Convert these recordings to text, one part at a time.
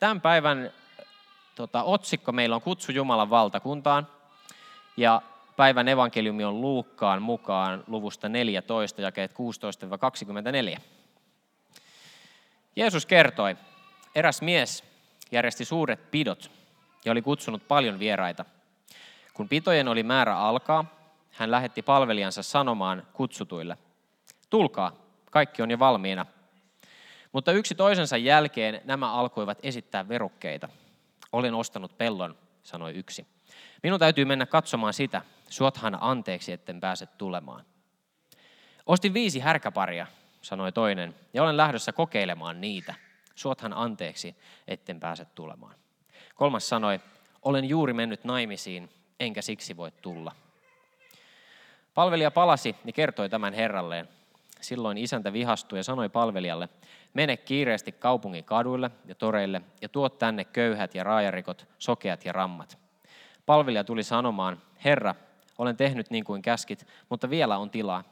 tämän päivän tota, otsikko meillä on Kutsu Jumalan valtakuntaan. Ja päivän evankeliumi on Luukkaan mukaan luvusta 14, jakeet 16-24. Jeesus kertoi, eräs mies järjesti suuret pidot ja oli kutsunut paljon vieraita. Kun pitojen oli määrä alkaa, hän lähetti palvelijansa sanomaan kutsutuille, tulkaa, kaikki on jo valmiina. Mutta yksi toisensa jälkeen nämä alkoivat esittää verukkeita. Olen ostanut pellon, sanoi yksi. Minun täytyy mennä katsomaan sitä. Suothan anteeksi, etten pääse tulemaan. Ostin viisi härkäparia, sanoi toinen, ja olen lähdössä kokeilemaan niitä. Suothan anteeksi, etten pääse tulemaan. Kolmas sanoi, olen juuri mennyt naimisiin, enkä siksi voi tulla. Palvelija palasi ja kertoi tämän herralleen. Silloin isäntä vihastui ja sanoi palvelijalle, mene kiireesti kaupungin kaduille ja toreille ja tuo tänne köyhät ja raajarikot, sokeat ja rammat. Palvelija tuli sanomaan, Herra, olen tehnyt niin kuin käskit, mutta vielä on tilaa.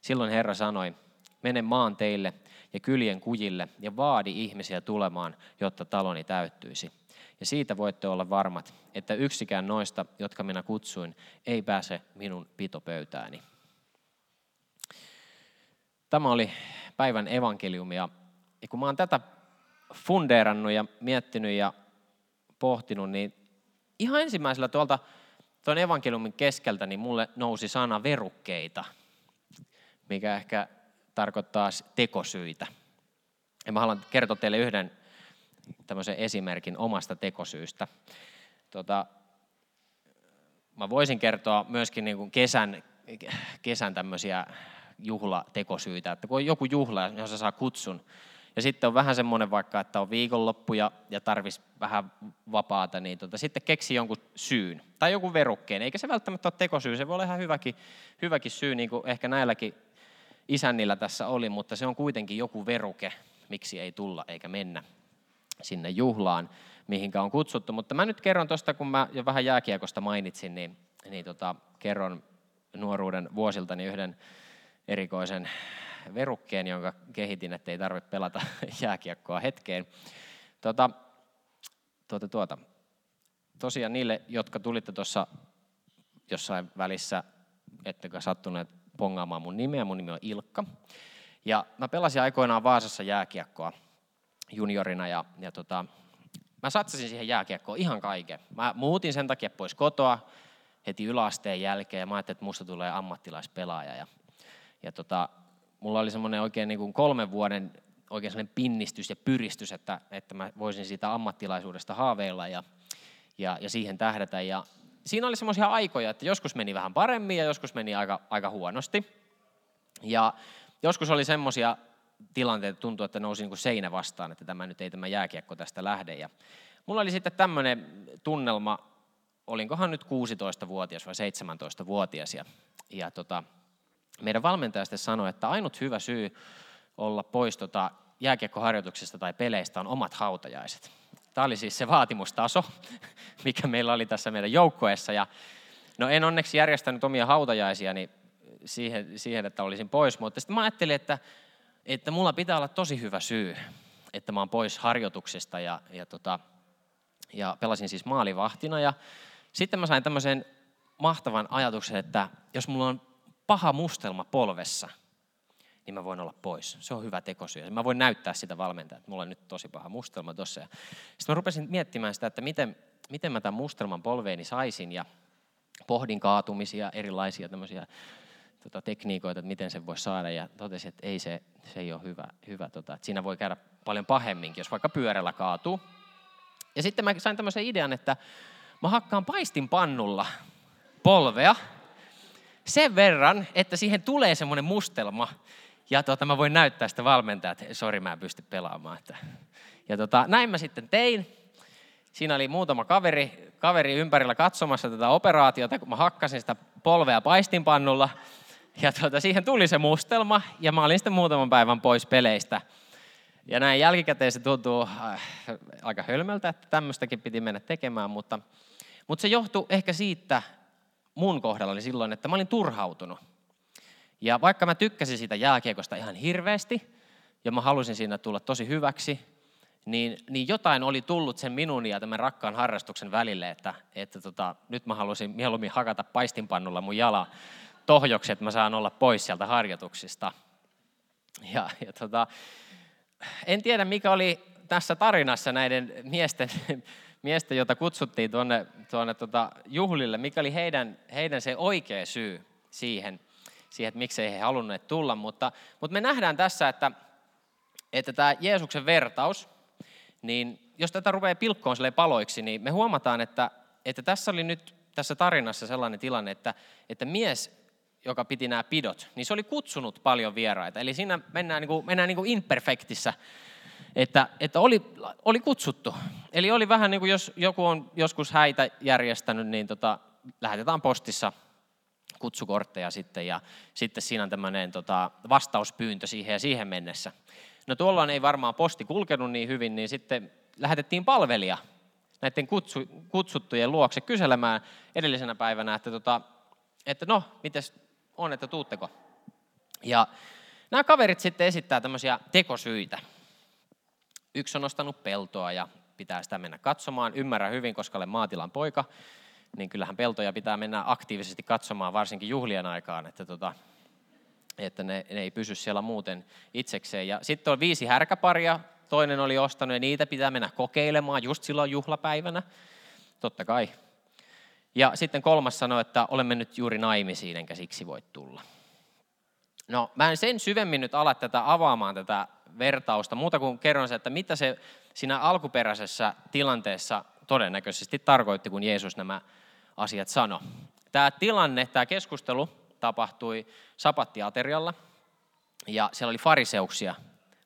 Silloin Herra sanoi, mene maan teille ja kyljen kujille ja vaadi ihmisiä tulemaan, jotta taloni täyttyisi. Ja siitä voitte olla varmat, että yksikään noista, jotka minä kutsuin, ei pääse minun pitopöytääni. Tämä oli päivän evankeliumi ja kun mä oon tätä fundeerannut ja miettinyt ja pohtinut, niin ihan ensimmäisellä tuolta tuon evankeliumin keskeltä niin mulle nousi sana verukkeita, mikä ehkä tarkoittaa tekosyitä. Ja mä haluan kertoa teille yhden tämmöisen esimerkin omasta tekosyystä. Tota, mä voisin kertoa myöskin niin kuin kesän, kesän tämmöisiä juhlatekosyitä, että kun on joku juhla, jossa saa kutsun, ja sitten on vähän semmoinen vaikka, että on viikonloppu ja, ja tarvisi vähän vapaata, niin tota, sitten keksi jonkun syyn tai joku verukkeen. Eikä se välttämättä ole tekosyy, se voi olla ihan hyväkin, hyväkin syy, niin kuin ehkä näilläkin isännillä tässä oli, mutta se on kuitenkin joku veruke, miksi ei tulla eikä mennä sinne juhlaan, mihinkä on kutsuttu. Mutta mä nyt kerron tuosta, kun mä jo vähän jääkiekosta mainitsin, niin, niin tota, kerron nuoruuden vuosiltani yhden erikoisen verukkeen, jonka kehitin, ettei tarvitse pelata jääkiekkoa hetkeen. Tuota, tuota, tuota. Tosiaan niille, jotka tulitte tuossa jossain välissä, ettekä sattuneet pongaamaan mun nimeä, mun nimi on Ilkka. Ja mä pelasin aikoinaan Vaasassa jääkiekkoa juniorina ja, ja tota, mä satsasin siihen jääkiekkoon ihan kaiken. Mä muutin sen takia pois kotoa heti yläasteen jälkeen ja mä ajattelin, että musta tulee ammattilaispelaaja. Ja, ja tota, mulla oli semmoinen oikein niin kuin kolmen vuoden oikein sellainen pinnistys ja pyristys, että, että mä voisin siitä ammattilaisuudesta haaveilla ja, ja, ja siihen tähdätä. Ja siinä oli semmoisia aikoja, että joskus meni vähän paremmin ja joskus meni aika, aika huonosti. Ja joskus oli semmoisia tilanteita, että tuntui, että nousi niin kuin seinä vastaan, että tämä nyt ei tämä jääkiekko tästä lähde. Ja mulla oli sitten tämmöinen tunnelma, olinkohan nyt 16-vuotias vai 17-vuotias. Ja, ja tota, meidän valmentaja sitten sanoi, että ainut hyvä syy olla pois tota jääkiekkoharjoituksesta tai peleistä on omat hautajaiset. Tämä oli siis se vaatimustaso, mikä meillä oli tässä meidän joukkoessa. Ja no en onneksi järjestänyt omia hautajaisia siihen, siihen, että olisin pois, mutta sitten mä ajattelin, että, että mulla pitää olla tosi hyvä syy, että mä oon pois harjoituksesta ja, ja, tota, ja pelasin siis maalivahtina. Ja sitten mä sain tämmöisen mahtavan ajatuksen, että jos mulla on paha mustelma polvessa, niin mä voin olla pois. Se on hyvä tekosyy. Mä voin näyttää sitä valmentajalle, että mulla on nyt tosi paha mustelma tuossa. Sitten mä rupesin miettimään sitä, että miten, miten mä tämän mustelman polveeni saisin ja pohdin kaatumisia, erilaisia tämmöisiä tota, tekniikoita, että miten se voi saada ja totesin, että ei se, se ei ole hyvä. hyvä tota, että siinä voi käydä paljon pahemminkin, jos vaikka pyörällä kaatuu. Ja sitten mä sain tämmöisen idean, että mä hakkaan paistin pannulla polvea sen verran, että siihen tulee semmoinen mustelma. Ja tota, mä voin näyttää sitä valmentajaa, että sori mä en pysty pelaamaan. Että. Ja tota, näin mä sitten tein. Siinä oli muutama kaveri, kaveri ympärillä katsomassa tätä operaatiota, kun mä hakkasin sitä polvea paistinpannulla. Ja tota, siihen tuli se mustelma, ja mä olin sitten muutaman päivän pois peleistä. Ja näin jälkikäteen se tuntuu äh, aika hölmöltä, että tämmöistäkin piti mennä tekemään, mutta, mutta se johtui ehkä siitä, mun kohdallani silloin, että mä olin turhautunut. Ja vaikka mä tykkäsin siitä jääkiekosta ihan hirveästi, ja mä halusin siinä tulla tosi hyväksi, niin, niin jotain oli tullut sen minun ja tämän rakkaan harrastuksen välille, että, että tota, nyt mä halusin mieluummin hakata paistinpannulla mun jala tohjoksi, että mä saan olla pois sieltä harjoituksista. Ja, ja tota, en tiedä, mikä oli tässä tarinassa näiden miesten, miesten joita kutsuttiin tuonne, tuonne tota juhlille, mikä oli heidän, heidän se oikea syy siihen, siihen, että miksei he halunneet tulla. Mutta, mutta me nähdään tässä, että, että tämä Jeesuksen vertaus, niin jos tätä rupeaa pilkkoon paloiksi, niin me huomataan, että, että tässä oli nyt tässä tarinassa sellainen tilanne, että, että mies, joka piti nämä pidot, niin se oli kutsunut paljon vieraita. Eli siinä mennään, niin kuin, mennään niin kuin imperfektissä, että, että oli, oli kutsuttu. Eli oli vähän niin kuin jos joku on joskus häitä järjestänyt, niin tota, lähetetään postissa kutsukortteja sitten ja sitten siinä on tämmöinen tota, vastauspyyntö siihen ja siihen mennessä. No tuolloin ei varmaan posti kulkenut niin hyvin, niin sitten lähetettiin palvelija näiden kutsu, kutsuttujen luokse kyselemään edellisenä päivänä, että, tota, että no, mites on, että tuutteko? Ja nämä kaverit sitten esittää tämmöisiä tekosyitä. Yksi on ostanut peltoa ja pitää sitä mennä katsomaan. Ymmärrän hyvin, koska olen maatilan poika, niin kyllähän peltoja pitää mennä aktiivisesti katsomaan, varsinkin juhlien aikaan, että, tota, että ne, ne ei pysy siellä muuten itsekseen. Ja sitten on viisi härkäparia, toinen oli ostanut ja niitä pitää mennä kokeilemaan just silloin juhlapäivänä. Totta kai. Ja sitten kolmas sanoi, että olemme nyt juuri naimisiin, enkä siksi voi tulla. No, mä en sen syvemmin nyt ala tätä avaamaan tätä vertausta, muuta kuin kerron se, että mitä se siinä alkuperäisessä tilanteessa todennäköisesti tarkoitti, kun Jeesus nämä asiat sanoi. Tämä tilanne, tämä keskustelu tapahtui sapattiaterialla, ja siellä oli fariseuksia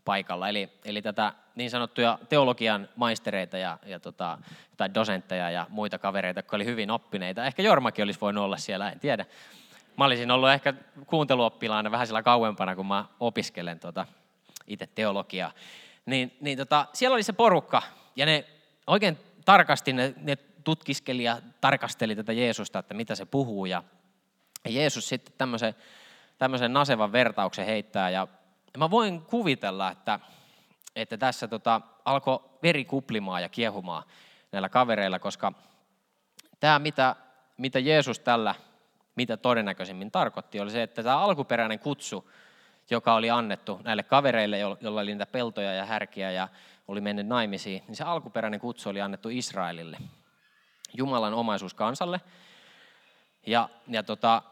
paikalla, eli, eli tätä niin sanottuja teologian maistereita ja, ja tota, tai dosentteja ja muita kavereita, jotka oli hyvin oppineita. Ehkä Jormakin olisi voinut olla siellä, en tiedä. Mä olisin ollut ehkä kuunteluoppilaana vähän sillä kauempana, kun mä opiskelen tota, itse teologiaa. Niin, niin tota, siellä oli se porukka, ja ne oikein tarkasti ne, ne tutkiskeli ja tarkasteli tätä Jeesusta, että mitä se puhuu. Ja, Jeesus sitten tämmöisen, tämmöisen nasevan vertauksen heittää, ja mä voin kuvitella, että, että tässä tota, alkoi veri kuplimaan ja kiehumaan näillä kavereilla, koska tämä, mitä, mitä Jeesus tällä, mitä todennäköisimmin tarkoitti, oli se, että tämä alkuperäinen kutsu, joka oli annettu näille kavereille, joilla oli niitä peltoja ja härkiä ja oli mennyt naimisiin, niin se alkuperäinen kutsu oli annettu Israelille, Jumalan omaisuus kansalle. Ja, ja tota,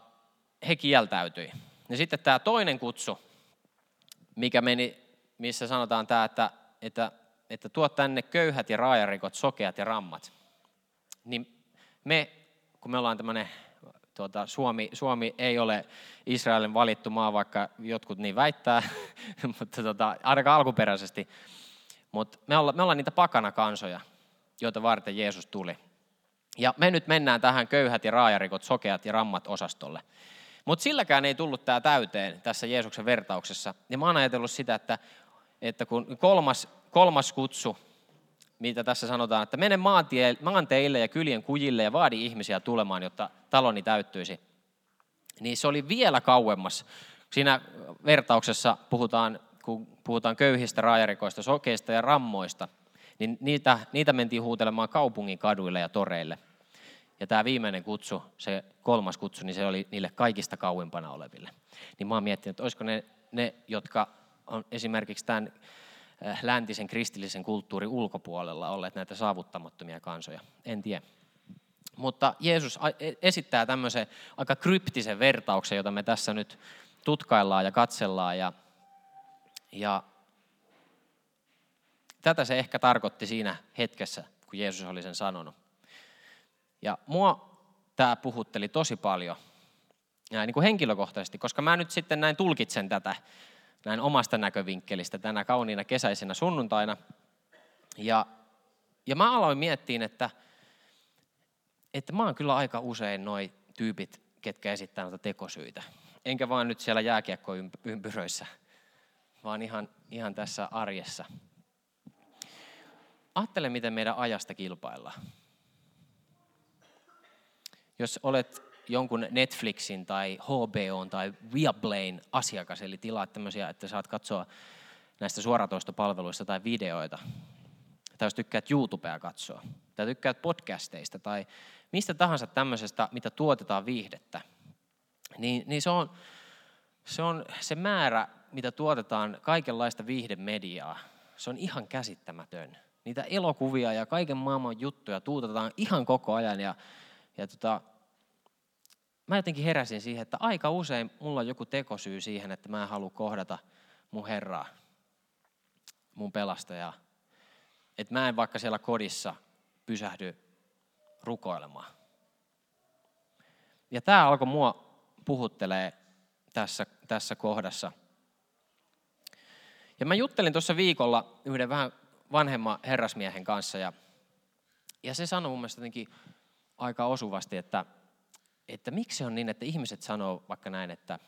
he kieltäytyi. Ja sitten tämä toinen kutsu, mikä meni, missä sanotaan tämä, että, että, että tuo tänne köyhät ja raajarikot, sokeat ja rammat. Niin me, kun me ollaan tämmöinen tuota, Suomi, Suomi ei ole Israelin valittu maa, vaikka jotkut niin väittää, mutta tuota, ainakaan alkuperäisesti. Mutta me, olla, me ollaan niitä pakana kansoja, joita varten Jeesus tuli. Ja me nyt mennään tähän köyhät ja raajarikot, sokeat ja rammat osastolle. Mutta silläkään ei tullut tämä täyteen tässä Jeesuksen vertauksessa. Ja mä oon ajatellut sitä, että, että kun kolmas, kolmas kutsu, mitä tässä sanotaan, että mene maantie, maanteille ja kylien kujille ja vaadi ihmisiä tulemaan, jotta taloni täyttyisi, niin se oli vielä kauemmas. Siinä vertauksessa puhutaan, kun puhutaan köyhistä, raajarikoista, sokeista ja rammoista, niin niitä, niitä mentiin huutelemaan kaupungin kaduille ja toreille – ja tämä viimeinen kutsu, se kolmas kutsu, niin se oli niille kaikista kauimpana oleville. Niin mä oon miettinyt, että olisiko ne, ne jotka on esimerkiksi tämän läntisen kristillisen kulttuurin ulkopuolella olleet näitä saavuttamattomia kansoja. En tiedä. Mutta Jeesus e, esittää tämmöisen aika kryptisen vertauksen, jota me tässä nyt tutkaillaan ja katsellaan. Ja, ja tätä se ehkä tarkoitti siinä hetkessä, kun Jeesus oli sen sanonut. Ja mua tämä puhutteli tosi paljon ja niin kuin henkilökohtaisesti, koska mä nyt sitten näin tulkitsen tätä näin omasta näkövinkkelistä tänä kauniina kesäisenä sunnuntaina. Ja, ja mä aloin miettiä, että, että mä oon kyllä aika usein noi tyypit, ketkä esittää noita tekosyitä. Enkä vaan nyt siellä jääkiekkoympyröissä, vaan ihan, ihan tässä arjessa. Ajattele, miten meidän ajasta kilpaillaan jos olet jonkun Netflixin tai HBOn tai Viaplayn asiakas, eli tilaat tämmöisiä, että saat katsoa näistä suoratoistopalveluista tai videoita, tai jos tykkäät YouTubea katsoa, tai tykkäät podcasteista, tai mistä tahansa tämmöisestä, mitä tuotetaan viihdettä, niin, niin se, on, se on se määrä, mitä tuotetaan kaikenlaista viihdemediaa, se on ihan käsittämätön. Niitä elokuvia ja kaiken maailman juttuja tuutetaan ihan koko ajan. Ja, ja tota, mä jotenkin heräsin siihen, että aika usein mulla on joku tekosyy siihen, että mä en halua kohdata mun Herraa, mun pelastajaa. Että mä en vaikka siellä kodissa pysähdy rukoilemaan. Ja tämä alkoi mua puhuttelee tässä, tässä kohdassa. Ja mä juttelin tuossa viikolla yhden vähän vanhemman herrasmiehen kanssa ja, ja se sanoi mun mielestä jotenkin aika osuvasti, että, että miksi on niin, että ihmiset sanoo vaikka näin, että,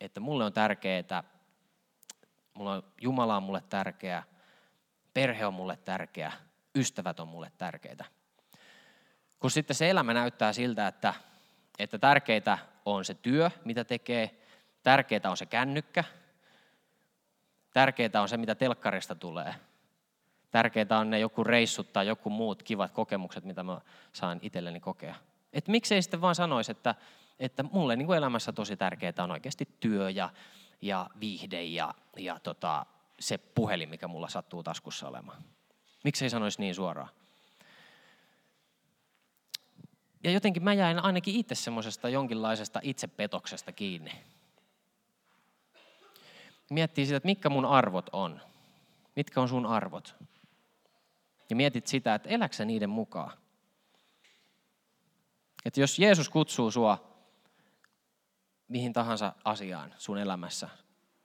että mulle on tärkeää, mulla on, Jumala on mulle tärkeä, perhe on mulle tärkeä, ystävät on mulle tärkeitä. Kun sitten se elämä näyttää siltä, että, että tärkeitä on se työ, mitä tekee, tärkeää on se kännykkä, tärkeää on se, mitä telkkarista tulee. Tärkeää on ne joku reissut tai joku muut kivat kokemukset, mitä mä saan itselleni kokea. Et miksei sitten vaan sanoisi, että, että mulle niin kuin elämässä tosi tärkeää on oikeasti työ ja, ja viihde ja, ja tota, se puhelin, mikä mulla sattuu taskussa olemaan. Miksei sanoisi niin suoraan? Ja jotenkin mä jäin ainakin itse semmoisesta jonkinlaisesta itsepetoksesta kiinni. Miettii sitä, että mitkä mun arvot on. Mitkä on sun arvot? Ja mietit sitä, että eläksä niiden mukaan. Että jos Jeesus kutsuu sua mihin tahansa asiaan sun elämässä,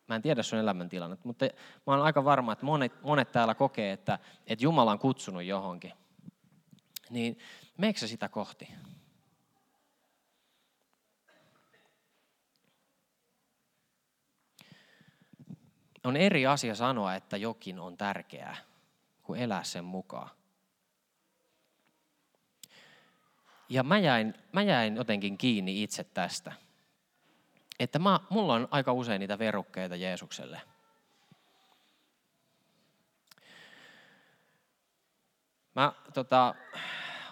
mä en tiedä sun elämäntilannetta, mutta mä oon aika varma, että monet, monet täällä kokee, että, että Jumala on kutsunut johonkin. Niin meikö sitä kohti? On eri asia sanoa, että jokin on tärkeää, kuin elää sen mukaan. Ja mä jäin, mä jäin jotenkin kiinni itse tästä. Että mä, mulla on aika usein niitä verukkeita Jeesukselle. Mä tota,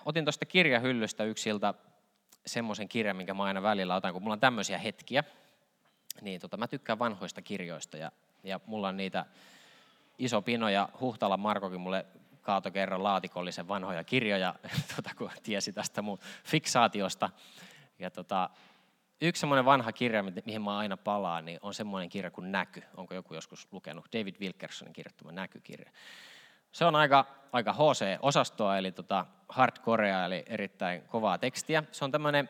otin tuosta kirjahyllystä yksiltä semmoisen kirjan, minkä mä aina välillä otan, kun mulla on tämmöisiä hetkiä. Niin tota, mä tykkään vanhoista kirjoista ja, ja mulla on niitä iso pino ja Huhtala Markokin mulle kaato kerran laatikollisen vanhoja kirjoja, tota, kun tiesi tästä mun fiksaatiosta. Ja tota, yksi semmoinen vanha kirja, mihin mä aina palaan, niin on semmoinen kirja kuin Näky. Onko joku joskus lukenut? David Wilkersonin kirjoittama Näkykirja. Se on aika, aika HC-osastoa, eli tota hardcorea, eli erittäin kovaa tekstiä. Se on tämmöinen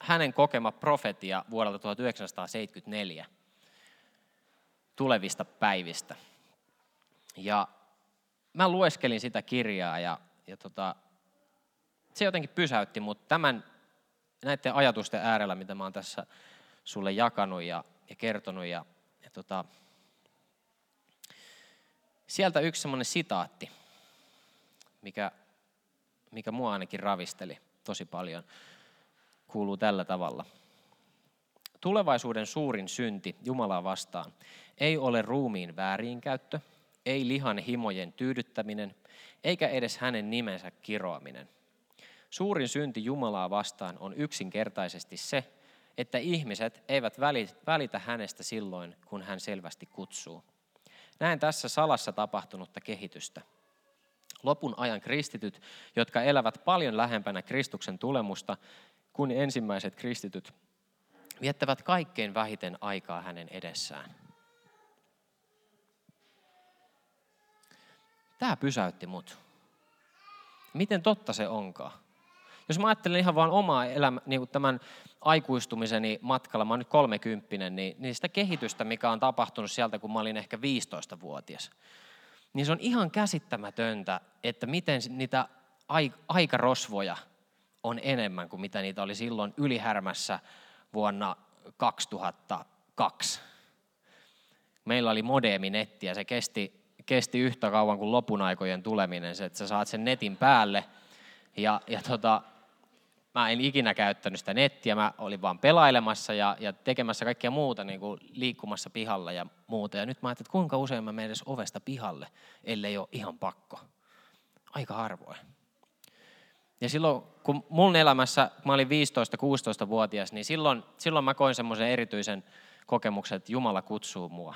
hänen kokema profetia vuodelta 1974 tulevista päivistä. Ja mä lueskelin sitä kirjaa ja, ja tota, se jotenkin pysäytti mut tämän, näiden ajatusten äärellä, mitä mä oon tässä sulle jakanut ja, ja kertonut. Ja, ja tota, sieltä yksi semmoinen sitaatti, mikä, mikä mua ainakin ravisteli tosi paljon, kuuluu tällä tavalla. Tulevaisuuden suurin synti Jumalaa vastaan ei ole ruumiin väärinkäyttö, ei lihan himojen tyydyttäminen, eikä edes hänen nimensä kiroaminen. Suurin synti Jumalaa vastaan on yksinkertaisesti se, että ihmiset eivät välitä hänestä silloin, kun hän selvästi kutsuu. Näen tässä salassa tapahtunutta kehitystä. Lopun ajan kristityt, jotka elävät paljon lähempänä Kristuksen tulemusta kuin ensimmäiset kristityt, viettävät kaikkein vähiten aikaa hänen edessään. Tämä pysäytti mut. Miten totta se onkaan? Jos mä ajattelen ihan vaan omaa elämä, niin kuin tämän aikuistumiseni matkalla, mä oon nyt kolmekymppinen, niin, niin sitä kehitystä, mikä on tapahtunut sieltä, kun mä olin ehkä 15-vuotias, niin se on ihan käsittämätöntä, että miten niitä aikarosvoja on enemmän kuin mitä niitä oli silloin ylihärmässä vuonna 2002. Meillä oli modeeminetti ja se kesti kesti yhtä kauan kuin lopun aikojen tuleminen, se, että sä saat sen netin päälle ja, ja tota, mä en ikinä käyttänyt sitä nettiä, mä olin vaan pelailemassa ja, ja tekemässä kaikkea muuta, niin kuin liikkumassa pihalla ja muuta. Ja nyt mä ajattelin, että kuinka usein mä menen edes ovesta pihalle, ellei ole ihan pakko. Aika harvoin. Ja silloin, kun mun elämässä, mä olin 15-16-vuotias, niin silloin, silloin mä koin semmoisen erityisen kokemuksen, että Jumala kutsuu mua.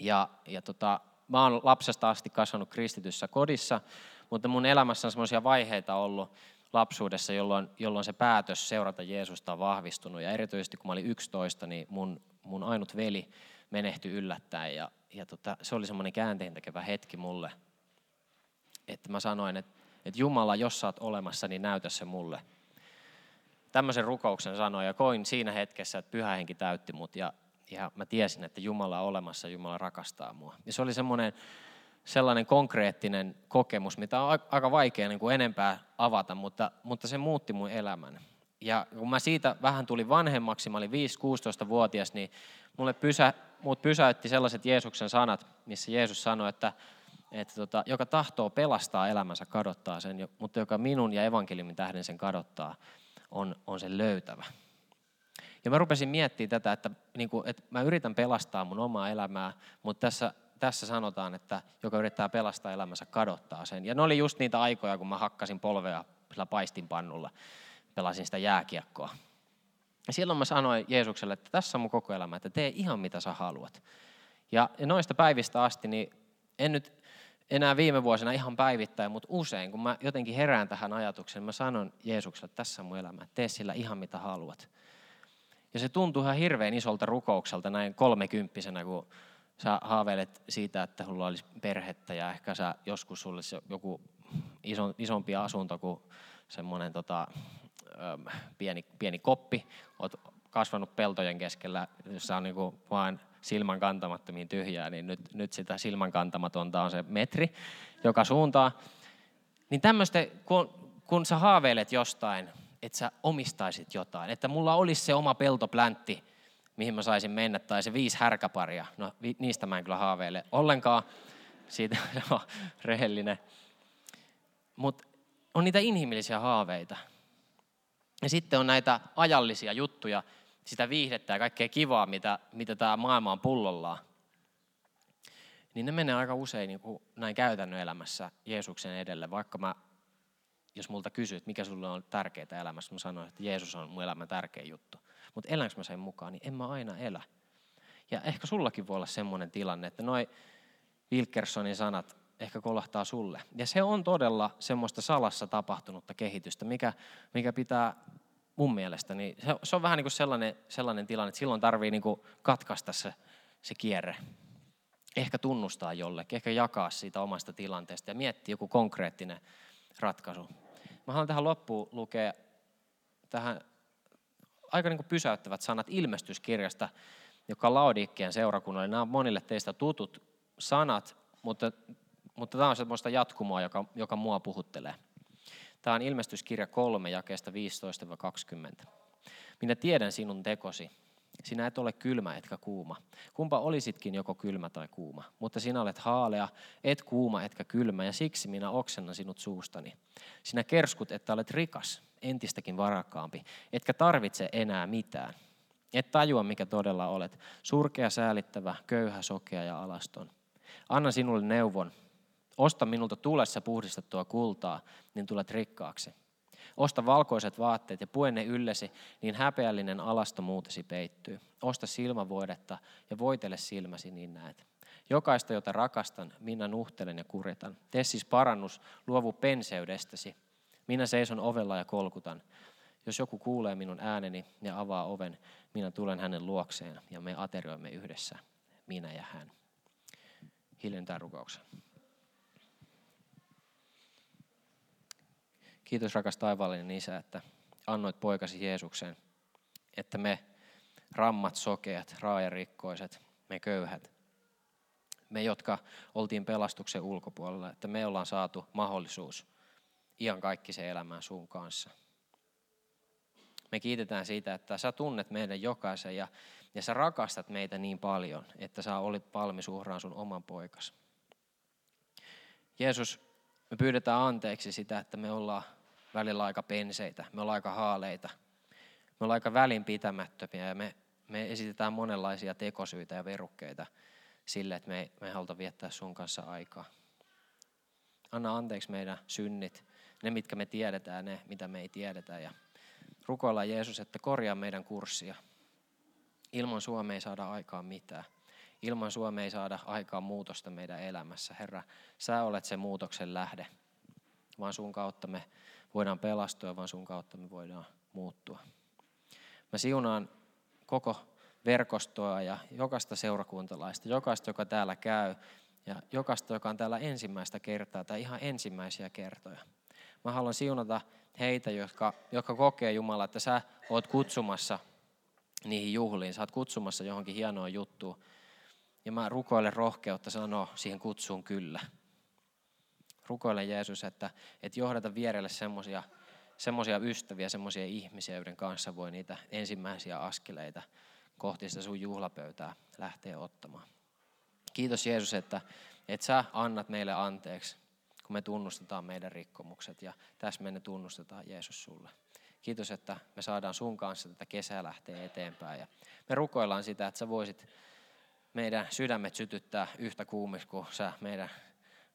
Ja, ja tota, mä oon lapsesta asti kasvanut kristityssä kodissa, mutta mun elämässä on semmoisia vaiheita ollut lapsuudessa, jolloin, jolloin se päätös seurata Jeesusta on vahvistunut. Ja erityisesti kun mä olin 11, niin mun, mun ainut veli menehtyi yllättäen. Ja, ja tota, se oli semmoinen käänteentekevä hetki mulle, että mä sanoin, että, että Jumala, jos sä oot olemassa, niin näytä se mulle. Tämmöisen rukouksen sanoin ja koin siinä hetkessä, että pyhä henki täytti mut ja, ja mä tiesin, että Jumala on olemassa, Jumala rakastaa mua. Ja se oli semmoinen sellainen konkreettinen kokemus, mitä on aika vaikea niin kuin enempää avata, mutta, mutta se muutti mun elämän. Ja kun mä siitä vähän tulin vanhemmaksi, mä olin 5-16-vuotias, niin mulle pysä, mut pysäytti sellaiset Jeesuksen sanat, missä Jeesus sanoi, että, että tota, joka tahtoo pelastaa elämänsä, kadottaa sen, mutta joka minun ja evankeliumin tähden sen kadottaa, on, on sen löytävä. Ja mä rupesin miettimään tätä, että, niin kuin, että mä yritän pelastaa mun omaa elämää, mutta tässä tässä sanotaan, että joka yrittää pelastaa elämänsä, kadottaa sen. Ja ne oli just niitä aikoja, kun mä hakkasin polvea sillä paistinpannulla, pelasin sitä jääkiekkoa. Ja silloin mä sanoin Jeesukselle, että tässä on mun koko elämä, että tee ihan mitä sä haluat. Ja noista päivistä asti, niin en nyt enää viime vuosina ihan päivittäin, mutta usein, kun mä jotenkin herään tähän ajatukseen, mä sanon Jeesukselle, että tässä on mun elämä, tee sillä ihan mitä haluat. Ja se tuntuu ihan hirveän isolta rukoukselta näin kolmekymppisenä, kun sä haaveilet siitä, että sulla olisi perhettä ja ehkä sä joskus sulle joku iso, isompi asunto kuin semmoinen tota, pieni, pieni koppi. Oot kasvanut peltojen keskellä, jossa on niinku vain silmän kantamattomiin tyhjää, niin nyt, nyt sitä silmän kantamatonta on se metri joka suuntaan. Niin tämmöistä, kun, kun sä haaveilet jostain, että sä omistaisit jotain, että mulla olisi se oma peltopläntti, mihin mä saisin mennä, tai se viisi härkäparia. No niistä mä en kyllä haaveile ollenkaan, siitä on rehellinen. Mutta on niitä inhimillisiä haaveita. Ja sitten on näitä ajallisia juttuja, sitä viihdettä ja kaikkea kivaa, mitä, mitä maailma on pullollaan. Niin ne menee aika usein niin kuin näin käytännön elämässä Jeesuksen edelle, vaikka mä, jos multa kysyt, mikä sulle on tärkeää elämässä, mä sanoin, että Jeesus on mun elämän tärkein juttu mutta elänkö mä sen mukaan, niin en mä aina elä. Ja ehkä sullakin voi olla semmoinen tilanne, että noi Wilkersonin sanat ehkä kolahtaa sulle. Ja se on todella semmoista salassa tapahtunutta kehitystä, mikä, mikä pitää mun mielestä, niin se, se on vähän niin kuin sellainen, sellainen tilanne, että silloin tarvii niin kuin katkaista se, se kierre. Ehkä tunnustaa jollekin, ehkä jakaa siitä omasta tilanteesta ja miettiä joku konkreettinen ratkaisu. Mä haluan tähän loppuun lukea tähän aika niin kuin pysäyttävät sanat ilmestyskirjasta, joka on Laodikkeen seurakunnalle. Nämä on monille teistä tutut sanat, mutta, mutta tämä on semmoista jatkumoa, joka, joka mua puhuttelee. Tämä on ilmestyskirja 3, jakeesta 15-20. Minä tiedän sinun tekosi. Sinä et ole kylmä etkä kuuma. Kumpa olisitkin joko kylmä tai kuuma. Mutta sinä olet haalea, et kuuma etkä kylmä, ja siksi minä oksennan sinut suustani. Sinä kerskut, että olet rikas, entistäkin varakkaampi, etkä tarvitse enää mitään. Et tajua, mikä todella olet. Surkea, säälittävä, köyhä, sokea ja alaston. Anna sinulle neuvon. Osta minulta tulessa puhdistettua kultaa, niin tulet rikkaaksi. Osta valkoiset vaatteet ja pue ne yllesi, niin häpeällinen alastomuutesi peittyy. Osta silmävoidetta ja voitele silmäsi, niin näet. Jokaista, jota rakastan, minä nuhtelen ja kuritan. Tee siis parannus, luovu penseydestäsi. Minä seison ovella ja kolkutan. Jos joku kuulee minun ääneni ja avaa oven, minä tulen hänen luokseen ja me aterioimme yhdessä, minä ja hän. Hiljentää rukouksen. Kiitos rakas taivaallinen Isä, että annoit poikasi Jeesuksen, että me rammat, sokeat, raajarikkoiset, me köyhät, me jotka oltiin pelastuksen ulkopuolella, että me ollaan saatu mahdollisuus ian kaikki se elämään sun kanssa. Me kiitetään siitä, että sä tunnet meidän jokaisen ja, ja sä rakastat meitä niin paljon, että sä olit valmis uhraan sun oman poikas. Jeesus, me pyydetään anteeksi sitä, että me ollaan välillä aika penseitä, me ollaan aika haaleita, me ollaan aika välinpitämättömiä ja me, me esitetään monenlaisia tekosyitä ja verukkeita sille, että me, me halutaan viettää sun kanssa aikaa. Anna anteeksi meidän synnit, ne mitkä me tiedetään, ne mitä me ei tiedetä ja rukoillaan Jeesus, että korjaa meidän kurssia. Ilman sua me ei saada aikaan mitään. Ilman sua me ei saada aikaan muutosta meidän elämässä. Herra, sä olet se muutoksen lähde. Vaan sun kautta me voidaan pelastua, vaan sun kautta me voidaan muuttua. Mä siunaan koko verkostoa ja jokaista seurakuntalaista, jokaista, joka täällä käy, ja jokaista, joka on täällä ensimmäistä kertaa tai ihan ensimmäisiä kertoja. Mä haluan siunata heitä, jotka, jotka kokee Jumala, että sä oot kutsumassa niihin juhliin, sä oot kutsumassa johonkin hienoon juttuun. Ja mä rukoilen rohkeutta sanoa siihen kutsuun kyllä. Rukoilen Jeesus, että, että johdata vierelle semmoisia semmoisia ystäviä, semmoisia ihmisiä, joiden kanssa voi niitä ensimmäisiä askeleita kohti sitä sun juhlapöytää lähteä ottamaan. Kiitos Jeesus, että, että sä annat meille anteeksi, kun me tunnustetaan meidän rikkomukset ja tässä me ne tunnustetaan Jeesus sulle. Kiitos, että me saadaan sun kanssa tätä kesää lähteä eteenpäin ja me rukoillaan sitä, että sä voisit meidän sydämet sytyttää yhtä kuumiksi kuin sä meidän,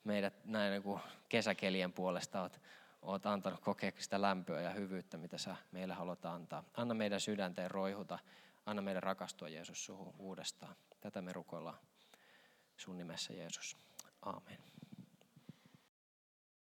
meidät näin niin kuin kesäkelien puolesta oot, oot antanut kokea sitä lämpöä ja hyvyyttä, mitä sä meille haluat antaa. Anna meidän sydänteen roihuta, anna meidän rakastua Jeesus suhun uudestaan. Tätä me rukoillaan sun nimessä Jeesus. Aamen.